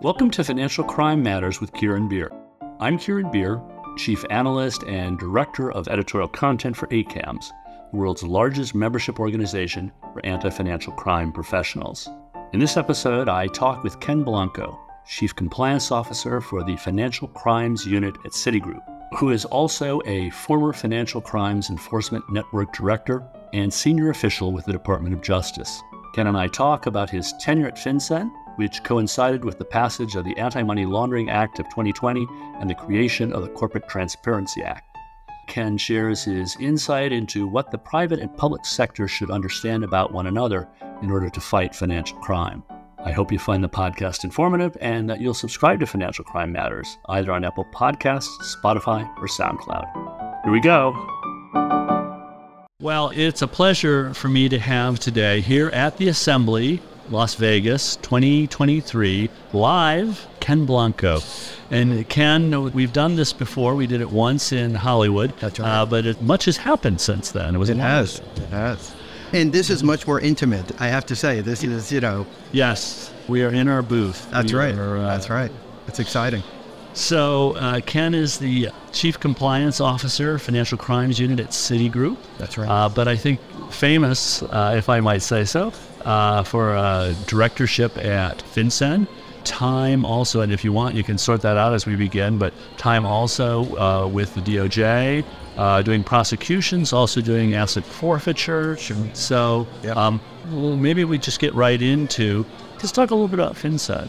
Welcome to Financial Crime Matters with Kieran Beer. I'm Kieran Beer, Chief Analyst and Director of Editorial Content for ACAMS, the world's largest membership organization for anti financial crime professionals. In this episode, I talk with Ken Blanco, Chief Compliance Officer for the Financial Crimes Unit at Citigroup, who is also a former Financial Crimes Enforcement Network Director and Senior Official with the Department of Justice. Ken and I talk about his tenure at FinCEN which coincided with the passage of the Anti Money Laundering Act of 2020 and the creation of the Corporate Transparency Act. Ken shares his insight into what the private and public sector should understand about one another in order to fight financial crime. I hope you find the podcast informative and that you'll subscribe to Financial Crime Matters either on Apple Podcasts, Spotify, or SoundCloud. Here we go. Well, it's a pleasure for me to have today here at the Assembly Las Vegas 2023 live Ken Blanco. And Ken, we've done this before. We did it once in Hollywood. That's right. Uh, but it, much has happened since then. It was It has. It has. And this is much more intimate, I have to say. This is, you know, Yes, we are in our booth. that's We right. are, uh, That's right. It's exciting. So uh, Ken is the Chief Compliance Officer, Financial Crimes Unit at Citigroup. That's right. Uh, but I think famous, uh, if I might say so, uh, for uh, directorship at FinCEN. Time also, and if you want, you can sort that out as we begin. But time also uh, with the DOJ, uh, doing prosecutions, also doing asset forfeiture. So Yep. um, well, maybe we just get right into. Just talk a little bit about FinCEN.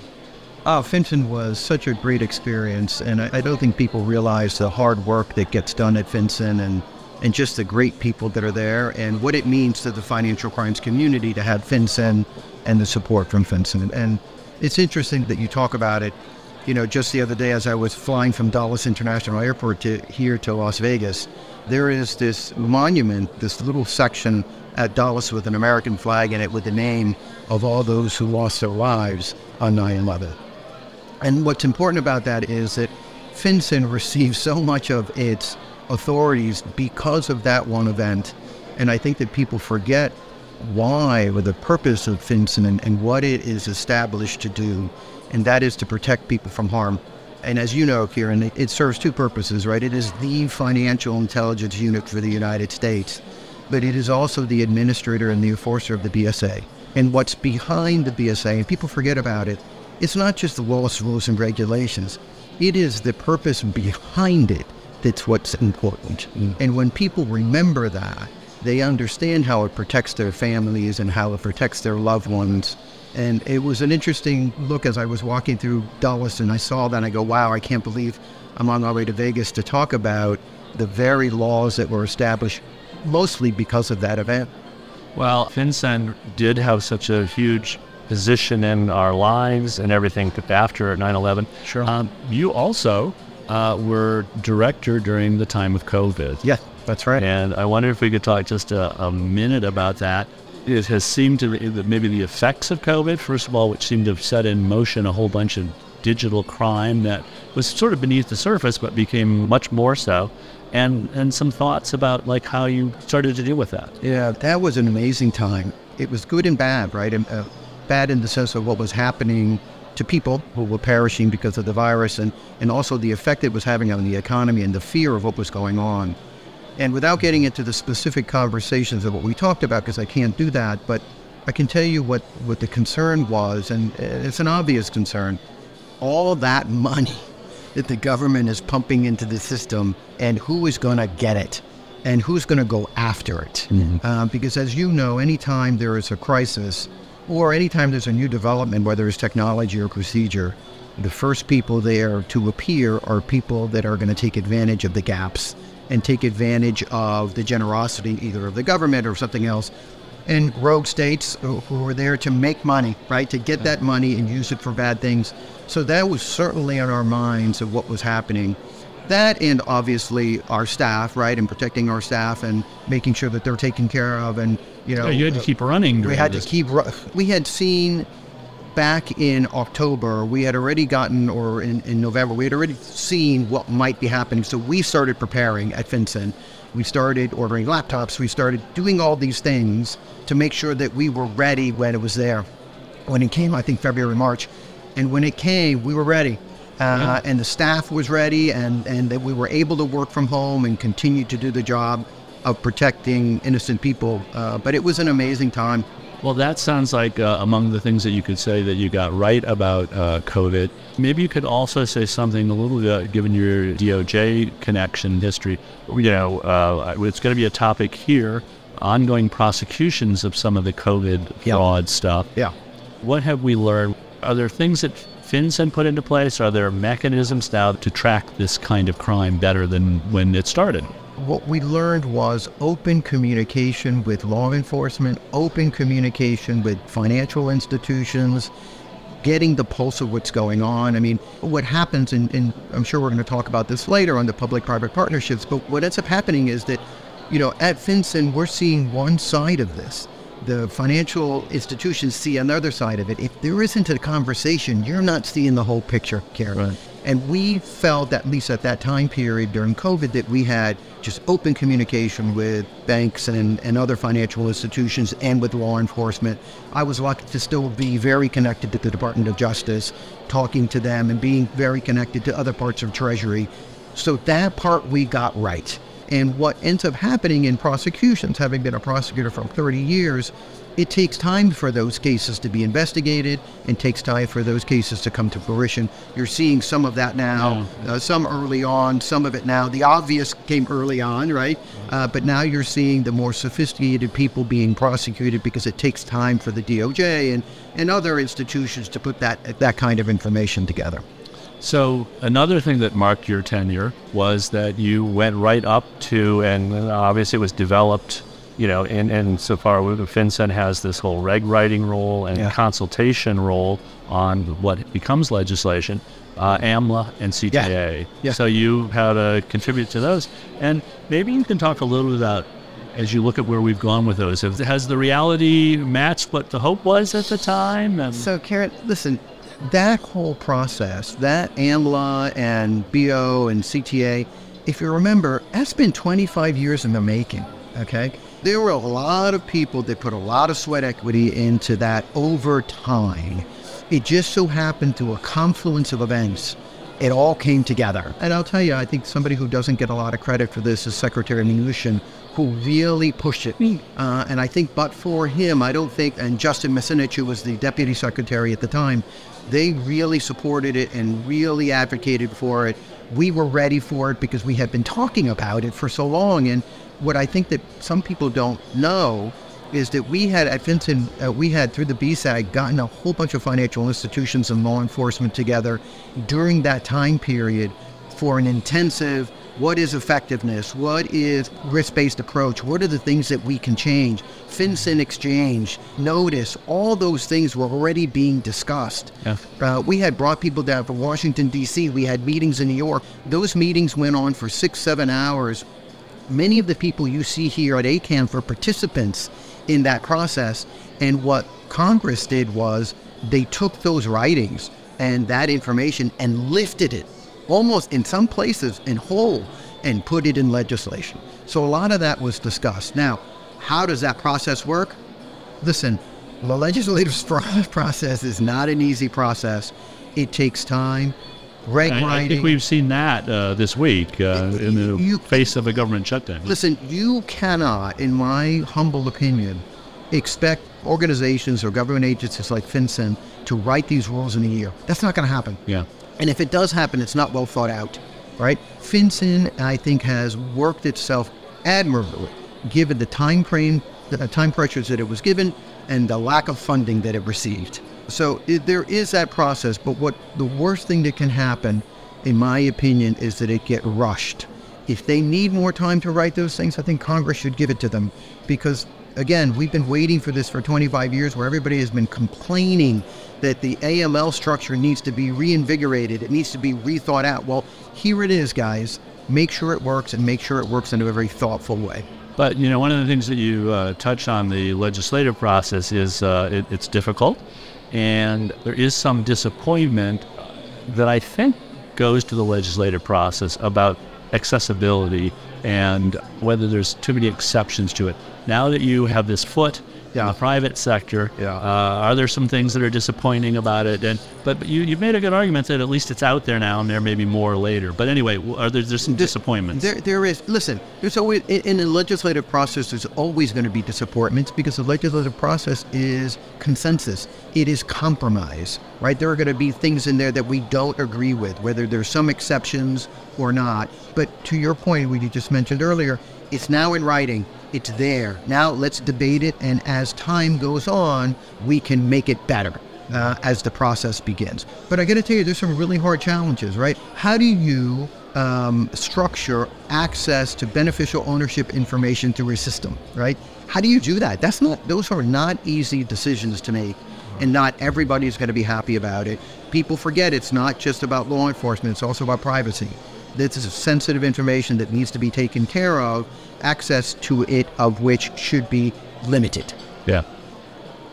Oh, FinCEN was such a great experience, and I, I don't think people realize the hard work that gets done at FinCEN and, and just the great people that are there and what it means to the financial crimes community to have FinCEN and the support from FinCEN. And it's interesting that you talk about it. You know, just the other day as I was flying from Dulles International Airport to here to Las Vegas, there is this monument, this little section at Dulles with an American flag in it with the name of all those who lost their lives on 9 11. And what's important about that is that FinCEN receives so much of its authorities because of that one event. And I think that people forget why or the purpose of FinCEN and, and what it is established to do, and that is to protect people from harm. And as you know, Kieran, it, it serves two purposes, right? It is the financial intelligence unit for the United States, but it is also the administrator and the enforcer of the BSA. And what's behind the BSA, and people forget about it, it's not just the laws, rules, and regulations. It is the purpose behind it that's what's important. And when people remember that, they understand how it protects their families and how it protects their loved ones. And it was an interesting look as I was walking through Dulles and I saw that and I go, wow, I can't believe I'm on my way to Vegas to talk about the very laws that were established mostly because of that event. Well, FinCEN did have such a huge position in our lives and everything after 9 11. Sure. Um, you also uh, were director during the time of COVID. Yeah, that's right. And I wonder if we could talk just a, a minute about that. It has seemed to be that maybe the effects of COVID, first of all, which seemed to have set in motion a whole bunch of digital crime that was sort of beneath the surface but became much more so. And, and some thoughts about like how you started to deal with that. Yeah, that was an amazing time. It was good and bad, right? And, uh, bad in the sense of what was happening to people who were perishing because of the virus and, and also the effect it was having on the economy and the fear of what was going on. And without getting into the specific conversations of what we talked about, because I can't do that, but I can tell you what, what the concern was, and it's an obvious concern. All that money that the government is pumping into the system, and who is going to get it, and who's going to go after it. Uh, because as you know, anytime there is a crisis, or anytime there's a new development, whether it's technology or procedure, the first people there to appear are people that are going to take advantage of the gaps and take advantage of the generosity either of the government or something else. And rogue states uh, who who are there to make money, right? To get that money and use it for bad things. So that was certainly on our minds of what was happening. That and obviously our staff, right? And protecting our staff and making sure that they're taken care of. And, you know, Yeah, you had to keep running. we had to keep. We had seen back in October. We had already gotten, or in, in November, we had already seen what might be happening. So we started preparing at FinCEN. We started ordering laptops. We started doing all these things to make sure that we were ready when it was there. When it came, I think February, March, And when it came, we were ready. Uh, And the staff was ready, and, and that we were able to work from home and continue to do the job of protecting innocent people. Uh, but it was an amazing time. Well, that sounds like uh, among the things that you could say that you got right about uh, COVID. Maybe you could also say something a little bit, given your DOJ connection history. You know, uh, it's going to be a topic here ongoing prosecutions of some of the COVID Yeah. fraud stuff. Yeah. What have we learned? Are there things that FinCEN put into place? Are there mechanisms now to track this kind of crime better than when it started? What we learned was open communication with law enforcement, open communication with financial institutions, getting the pulse of what's going on. I mean, what happens, and, I'm sure we're going to talk about this later on the public private partnerships, but what ends up happening is that, you know, at FinCEN, we're seeing one side of this. The financial institutions see another side of it. If there isn't a conversation, you're not seeing the whole picture, Kieran. Right. And we felt, at least at that time period during COVID, that we had just open communication with banks and, and other financial institutions and with law enforcement. I was lucky to still be very connected to the Department of Justice, talking to them and being very connected to other parts of Treasury. So that part we got right. And what ends up happening in prosecutions, having been a prosecutor for 30 years, it takes time for those cases to be investigated and takes time for those cases to come to fruition. You're seeing some of that now, uh, some early on, some of it now. The obvious came early on, right? Uh, but now you're seeing the more sophisticated people being prosecuted because it takes time for the DOJ and, and other institutions to put that, that kind of information together. So another thing that marked your tenure was that you went right up to, and obviously it was developed, you know, and, and so far FinCEN has this whole reg writing role and Yeah. consultation role on what becomes legislation, uh, AMLA and CTA. Yeah. So you had to contribute to those, and maybe you can talk a little bit about. As you look at where we've gone with those, has the reality matched what the hope was at the time? And So, Kieran, listen, that whole process, that AMLA and BO and CTA, if you remember, that's been 25 years in the making, okay? There were a lot of people that put a lot of sweat equity into that over time. It just so happened through a confluence of events, it all came together. And I'll tell you, I think somebody who doesn't get a lot of credit for this is Secretary Mnuchin, who really pushed it. Uh, and I think, but for him, I don't think, and Justin Muzinich, who was the deputy secretary at the time, they really supported it and really advocated for it. We were ready for it because we had been talking about it for so long. And what I think that some people don't know is that we had at FinCEN, uh, we had through the BSAG gotten a whole bunch of financial institutions and law enforcement together during that time period for an intensive what is effectiveness? What is risk based approach? What are the things that we can change? FinCEN exchange, notice, all those things were already being discussed. Yeah. Uh, we had brought people down from Washington, D.C., we had meetings in New York. Those meetings went on for six, seven hours many of the people you see here at ACAM were participants in that process. And what Congress did was they took those writings and that information and lifted it almost in some places in whole and put it in legislation. So a lot of that was discussed. Now, how does that process work? Listen, the legislative process is not an easy process. It takes time. Reg I, I think we've seen that uh, this week uh, in the You- face of a government shutdown. Listen, you cannot, in my humble opinion, expect organizations or government agencies like FinCEN to write these rules in a year. That's not going to happen. Yeah. And if it does happen, it's not well thought out, right? FinCEN, I think, has worked itself admirably, given the time frame, the time pressures that it was given, and the lack of funding that it received. So it, there is that process, but what the worst thing that can happen, in my opinion, is that it get rushed. If they need more time to write those things, I think Congress should give it to them, because again, we've been waiting for this for 25 years, where everybody has been complaining that the AML structure needs to be reinvigorated, it needs to be rethought out. Well, here it is, guys. Make sure it works and make sure it works in a very thoughtful way. But you know, one of the things that you uh, touch on the legislative process is uh, it, it's difficult, and there is some disappointment that I think goes to the legislative process about accessibility and whether there's too many exceptions to it. Now that you have this foot in the private sector. Yeah. Uh, are there some things that are disappointing about it? And but, but you you've made a good argument that at least it's out there now, and there may be more later. But anyway, are there there's some disappointments? There, there is. Listen, there's always in, in the legislative process. There's always going to be disappointments because the legislative process is consensus. It is compromise, right? There are going to be things in there that we don't agree with, whether there's some exceptions or not. But to your point, what you just mentioned earlier, it's now in writing. It's there. Now let's debate it, and as time goes on, we can make it better uh, as the process begins. But I got to tell you, there's some really hard challenges, right? How do you um, structure access to beneficial ownership information through a system, right? How do you do that? That's not; those are not easy decisions to make, and not everybody's going to be happy about it. People forget it's not just about law enforcement; it's also about privacy. This is sensitive information that needs to be taken care of. Access to it, of which should be limited. Yeah.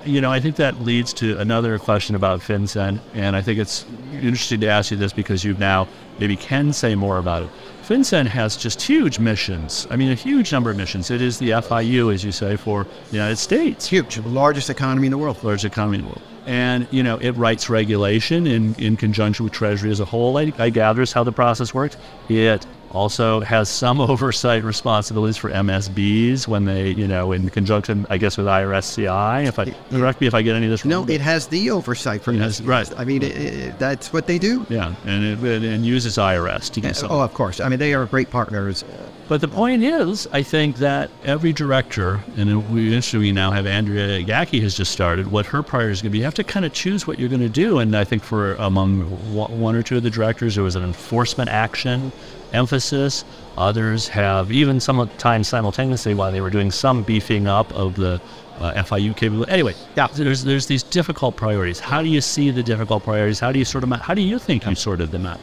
You know, I think that leads to another question about FinCEN, and I think it's interesting to ask you this because you now maybe can say more about it. FinCEN has just huge missions. I mean, a huge number of missions. It is the FIU, as you say, for the United States, Huge, the largest economy in the world. largest economy in the world. And, you know, it writes regulation in, in conjunction with Treasury as a whole, I, I gather is how the process works. It also has some oversight responsibilities for MSBs when they, you know, in conjunction, I guess, with IRSCI. If I correct me if I get any of this wrong. No, it has the oversight for has- right. I mean, it, it, that's what they do. Yeah, and it, it and uses IRS to some. Oh, of course. I mean, they are great partners. But the point is, I think that every director, and we interestingly now have Andrea Gacki has just started. What her priority is going to be, you have to kind of choose what you're going to do. And I think for among one or two of the directors, there was an enforcement action emphasis. Others have even sometimes simultaneously while they were doing some beefing up of the uh, FIU capability. Anyway, yeah, there's there's these difficult priorities. How do you see the difficult priorities? How do you sort them out? How do you think you sorted them out?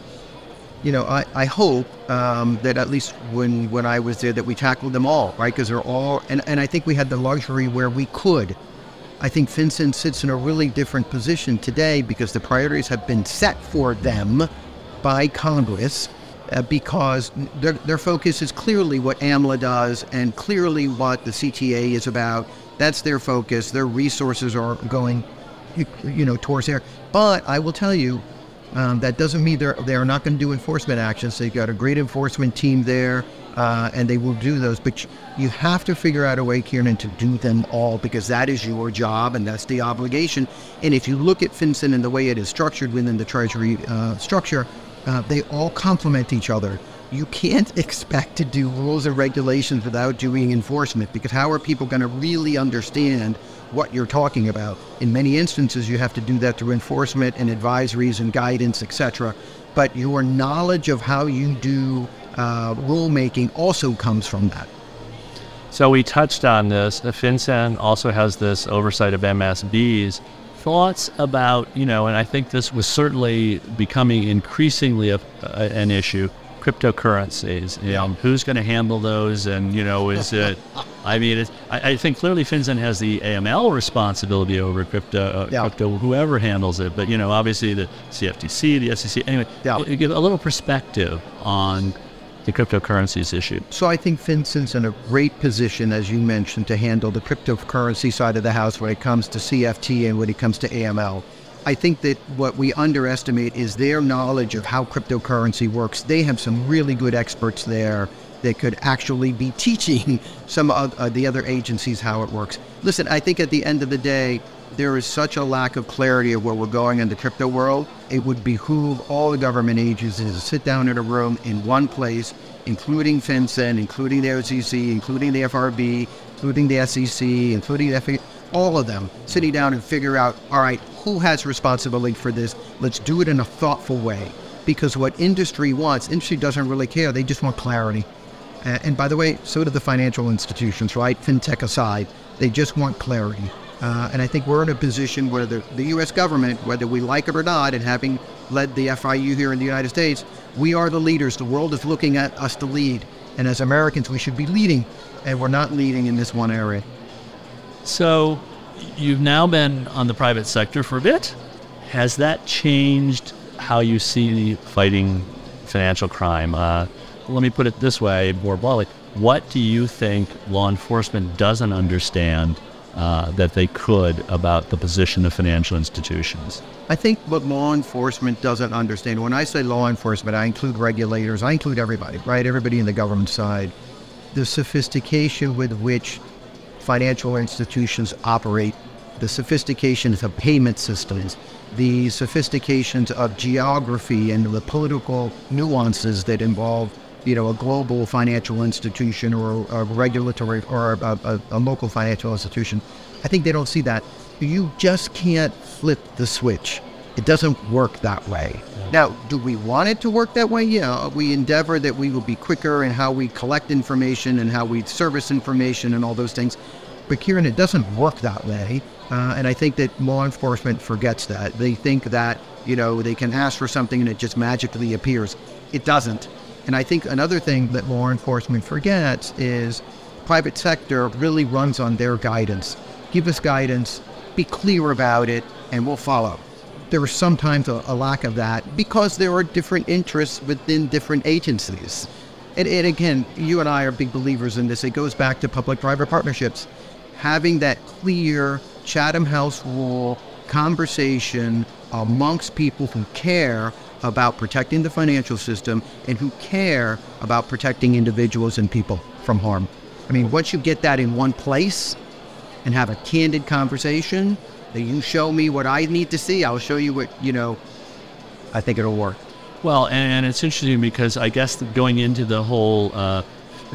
You know, I, I hope um, that at least when, when I was there that we tackled them all, right? Because they're all, and, and I think we had the luxury where we could. I think FinCEN sits in a really different position today because the priorities have been set for them by Congress uh, because their, their focus is clearly what AMLA does and clearly what the CTA is about. That's their focus. Their resources are going, you- you know, towards there. But I will tell you, um, that doesn't mean they're they are not going to do enforcement actions. They've got a great enforcement team there, uh, and they will do those. But you- have to figure out a way, Kieran, to do them all because that is your job and that's the obligation. And if you look at FinCEN and the way it is structured within the Treasury uh, structure, uh, they all complement each other. You can't expect to do rules and regulations without doing enforcement because how are people going to really understand what you're talking about? In many instances, you have to do that through enforcement and advisories and guidance, etc. But your knowledge of how you do uh, rulemaking also comes from that. So we touched on this. FinCEN also has this oversight of MSBs. Thoughts about, you know, and I think this was certainly becoming increasingly a, a, an issue, cryptocurrencies. You know, who's going to handle those? And, you know, is it, I mean, it's, I, I think clearly FinCEN has the AML responsibility over crypto, uh, Yeah. crypto, whoever handles it. But, you know, obviously the CFTC, the SEC, anyway, Yeah. give a little perspective on the cryptocurrencies issue. So I think FinCEN's in a great position, as you mentioned, to handle the cryptocurrency side of the house when it comes to CFT and when it comes to AML. I think that what we underestimate is their knowledge of how cryptocurrency works. They have some really good experts there that could actually be teaching some of uh, the other agencies how it works. Listen, I think at the end of the day, there is such a lack of clarity of where we're going in the crypto world. It would behoove all the government agencies to sit down in a room in one place, including FinCEN, including the OCC, including the FRB, including the SEC, including the FA, all of them sitting down and figure out, all right, who has responsibility for this? Let's do it in a thoughtful way. Because what industry wants, industry doesn't really care. They just want clarity. And by the way, so do the financial institutions, right? FinTech aside, they just want clarity. Uh, and I think we're in a position where the, the U.S. government, whether we like it or not, and having led the FIU here in the United States, we are the leaders. The world is looking at us to lead. And as Americans, we should be leading. And we're not leading in this one area. So you've now been on the private sector for a bit. Has that changed how you see fighting financial crime? Uh, let me put it this way more broadly. What do you think law enforcement doesn't understand uh, that they could about the position of financial institutions? I think what law enforcement doesn't understand, when I say law enforcement, I include regulators, I include everybody, right? Everybody in the government side. The sophistication with which financial institutions operate, the sophistications of payment systems, the sophistications of geography and the political nuances that involve you know, a global financial institution or a regulatory or a, a, a, local financial institution. I think they don't see that. You just can't flip the switch. It doesn't work that way. Yeah. Now, do we want it to work that way? Yeah, we endeavor that we will be quicker in how we collect information and how we service information and all those things. But Kieran, it doesn't work that way. Uh, and I think that law enforcement forgets that. They think that, you know, they can ask for something and it just magically appears. It doesn't. And I think another thing that law enforcement forgets is private sector really runs on their guidance. Give us guidance, be clear about it, and we'll follow. There is sometimes a, a lack of that because there are different interests within different agencies. And, and again, you and I are big believers in this. It goes back to public private partnerships. Having that clear Chatham House rule conversation amongst people who care about protecting the financial system and who care about protecting individuals and people from harm. I mean, once you get that in one place and have a candid conversation, that you show me what I need to see, I'll show you what, you know, I think it'll work. Well, and it's interesting because I guess going into the whole uh,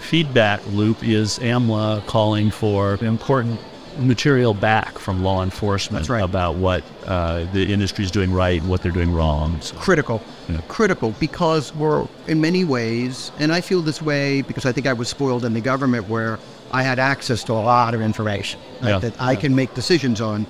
feedback loop is AMLA calling for important material back from law enforcement right. about what uh, the industry is doing right and what they're doing wrong. So, critical, yeah. critical, because we're in many ways, and I feel this way because I think I was spoiled in the government where I had access to a lot of information right, yeah. that I yeah. can make decisions on.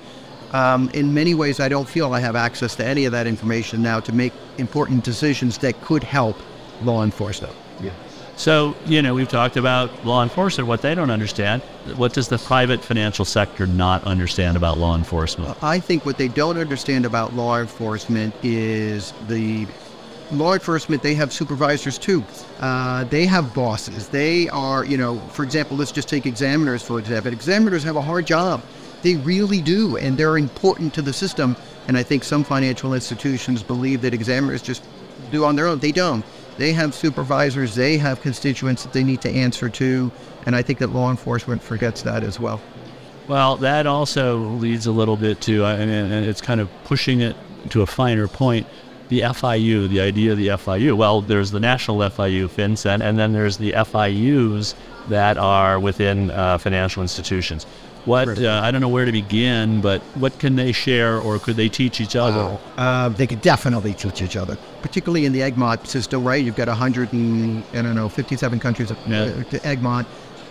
Um, in many ways, I don't feel I have access to any of that information now to make important decisions that could help law enforcement. Yeah. So, you know, we've talked about law enforcement, what they don't understand. What does the private financial sector not understand about law enforcement? I think what they don't understand about law enforcement is the law enforcement, they have supervisors too. Uh, they have bosses. They are, you know, for example, let's just take examiners, for example. Examiners have a hard job. They really do, and they're important to the system. And I think some financial institutions believe that examiners just do on their own. They don't. They have supervisors, they have constituents that they need to answer to, and I think that law enforcement forgets that as well. Well, that also leads a little bit to, and it's kind of pushing it to a finer point, the FIU, the idea of the FIU. Well, there's the national FIU, FinCEN, and then there's the FIUs that are within uh, financial institutions. What uh, I don't know where to begin, but what can they share, or could they teach each other? Uh, they could definitely teach each other, particularly in the Egmont system, right? You've got 100 and I don't know 57 countries yeah. uh, to Egmont.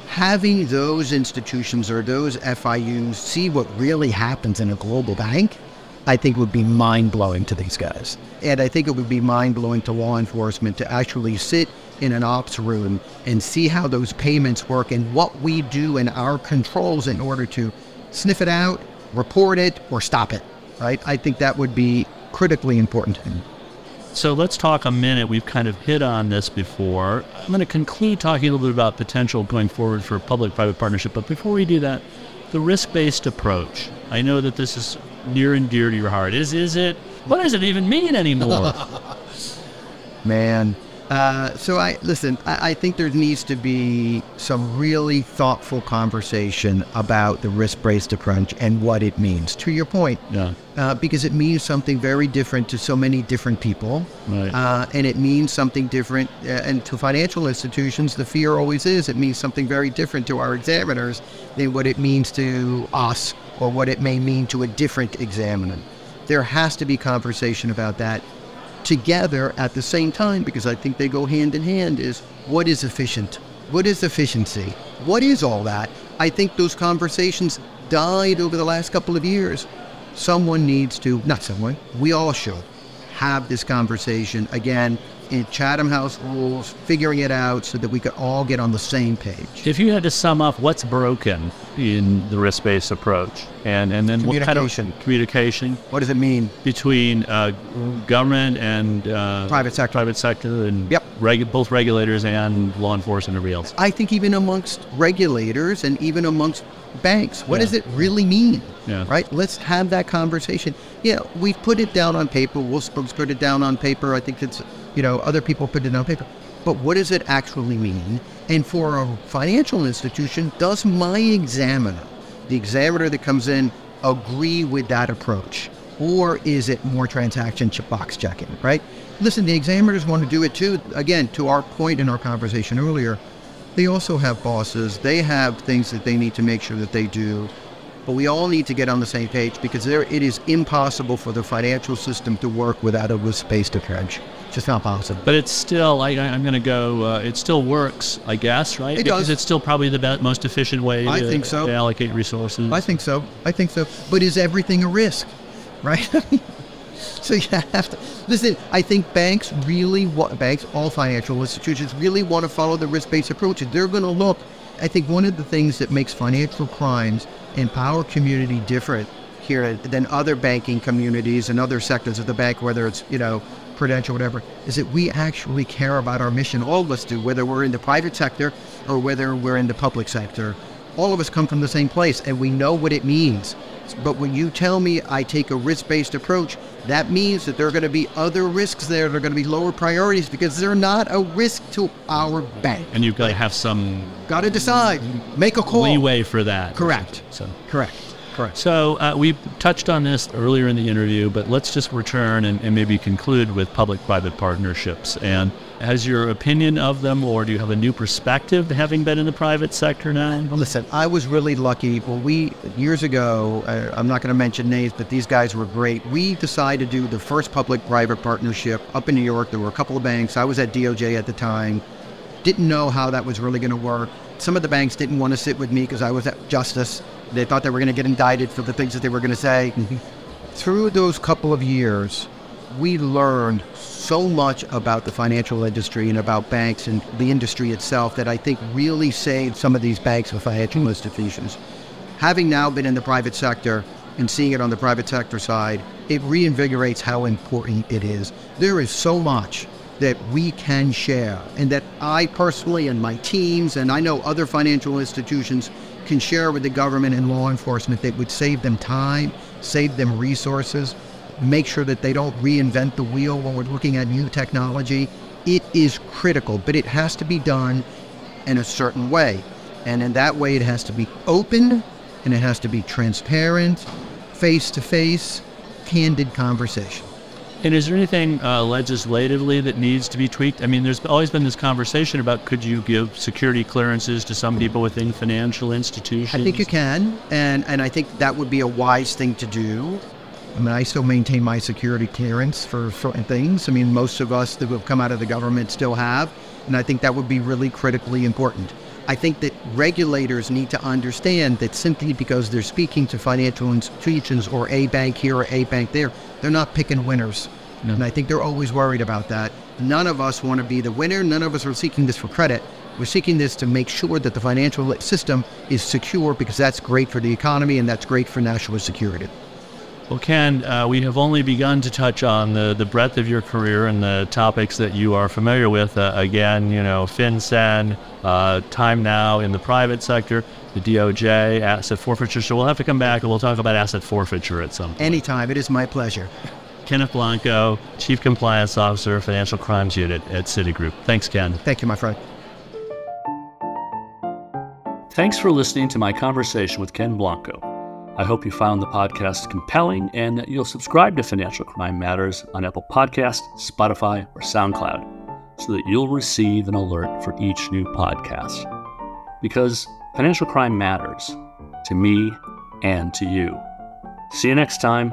Having those institutions or those FIUs see what really happens in a global bank, I think would be mind blowing to these guys, and I think it would be mind blowing to law enforcement to actually sit in an ops room and see how those payments work and what we do in our controls in order to sniff it out, report it, or stop it. Right? I think that would be critically important. So let's talk a minute. We've kind of hit on this before. I'm going to conclude talking a little bit about potential going forward for public private partnership. But before we do that, the risk based approach. I know that this is near and dear to your heart. Is is it? What does it even mean anymore? Man, uh, so I listen. I, I, think there needs to be some really thoughtful conversation about the risk-based approach and what it means. To your point, yeah, uh, because it means something very different to so many different people, right. uh, and it means something different. Uh, and to financial institutions, the fear always is it means something very different to our examiners than what it means to us or what it may mean to a different examiner. There has to be conversation about that together at the same time because I think they go hand in hand is what is efficient? What is efficiency? What is all that? I think those conversations died over the last couple of years. Someone needs to, not someone, we all should have this conversation again in Chatham House rules, figuring it out so that we could all get on the same page. If you had to sum up what's broken in the risk-based approach, and and then what kind of Communication. What does it mean? between uh, government and uh, Private sector. private sector, and Yep. regu- both regulators and law enforcement and else. I think even amongst regulators and even amongst banks, what Yeah. does it really mean? Yeah. Right? Let's have that conversation. Yeah, we've put it down on paper. Wolfsberg's put it down on paper. I think it's, you know, other people put it on paper. But what does it actually mean? And for a financial institution, does my examiner, the examiner that comes in, agree with that approach? Or is it more transaction box checking, right? Listen, the examiners want to do it too. Again, to our point in our conversation earlier, they also have bosses. They have things that they need to make sure that they do. But we all need to get on the same page because there it is impossible for the financial system to work without a risk-based approach. It's just not possible. But it's still, I, I'm going to go. Uh, it still works, I guess, right? It because does. it's still probably the be- most efficient way I to, think so. to allocate resources. I think so. I think so. But is everything a risk? Right? so you have to listen. I think banks really want banks, all financial institutions really want to follow the risk-based approach. They're going to look. I think one of the things that makes financial crimes our community different here than other banking communities and other sectors of the bank, whether it's you know prudential, whatever, is that we actually care about our mission. All of us do, whether we're in the private sector or whether we're in the public sector. All of us come from the same place and we know what it means. But when you tell me I take a risk based approach, that means that there are going to be other risks there. that are going to be lower priorities because they're not a risk to our bank. and you've got to have some Got to decide, make a call. leeway for that. Correct. So. Correct. Correct. So uh, we touched on this earlier in the interview, but let's just return and, and maybe conclude with public-private partnerships. And has your opinion of them, or do you have a new perspective, having been in the private sector now? Listen, I was really lucky. Well, we years ago, uh, I'm not going to mention names, but these guys were great. We decided to do the first public-private partnership up in New York. There were a couple of banks. I was at DOJ at the time. Didn't know how that was really going to work. Some of the banks didn't want to sit with me because I was at Justice. They thought they were going to get indicted for the things that they were going to say. Through those couple of years, we learned so much about the financial industry and about banks and the industry itself that I think really saved some of these banks and financial institutions. Having now been in the private sector and seeing it on the private sector side, it reinvigorates how important it is. There is so much that we can share and that I personally and my teams and I know other financial institutions can share with the government and law enforcement that would save them time, save them resources, make sure that they don't reinvent the wheel when we're looking at new technology. It is critical, but it has to be done in a certain way. And in that way, it has to be open and it has to be transparent, face to face, candid conversation. And is there anything uh, legislatively that needs to be tweaked? I mean, there's always been this conversation about could you give security clearances to some people within financial institutions? I think you can, and, and I think that would be a wise thing to do. I mean, I still maintain my security clearance for certain things. I mean, most of us that have come out of the government still have, and I think that would be really critically important. I think that regulators need to understand that simply because they're speaking to financial institutions or a bank here or a bank there, they're not picking winners. No. And I think they're always worried about that. None of us want to be the winner. None of us are seeking this for credit. We're seeking this to make sure that the financial system is secure because that's great for the economy and that's great for national security. Well, Ken, uh, we have only begun to touch on the, the breadth of your career and the topics that you are familiar with. Uh, again, you know, FinCEN, uh, time now in the private sector, the DOJ, asset forfeiture. So we'll have to come back and we'll talk about asset forfeiture at some point. Anytime. It is my pleasure. Kenneth Blanco, Chief Compliance Officer, Financial Crimes Unit at Citigroup. Thanks, Ken. Thank you, my friend. Thanks for listening to my conversation with Ken Blanco. I hope you found the podcast compelling and that you'll subscribe to Financial Crime Matters on Apple Podcasts, Spotify, or SoundCloud so that you'll receive an alert for each new podcast. Because financial crime matters to me and to you. See you next time.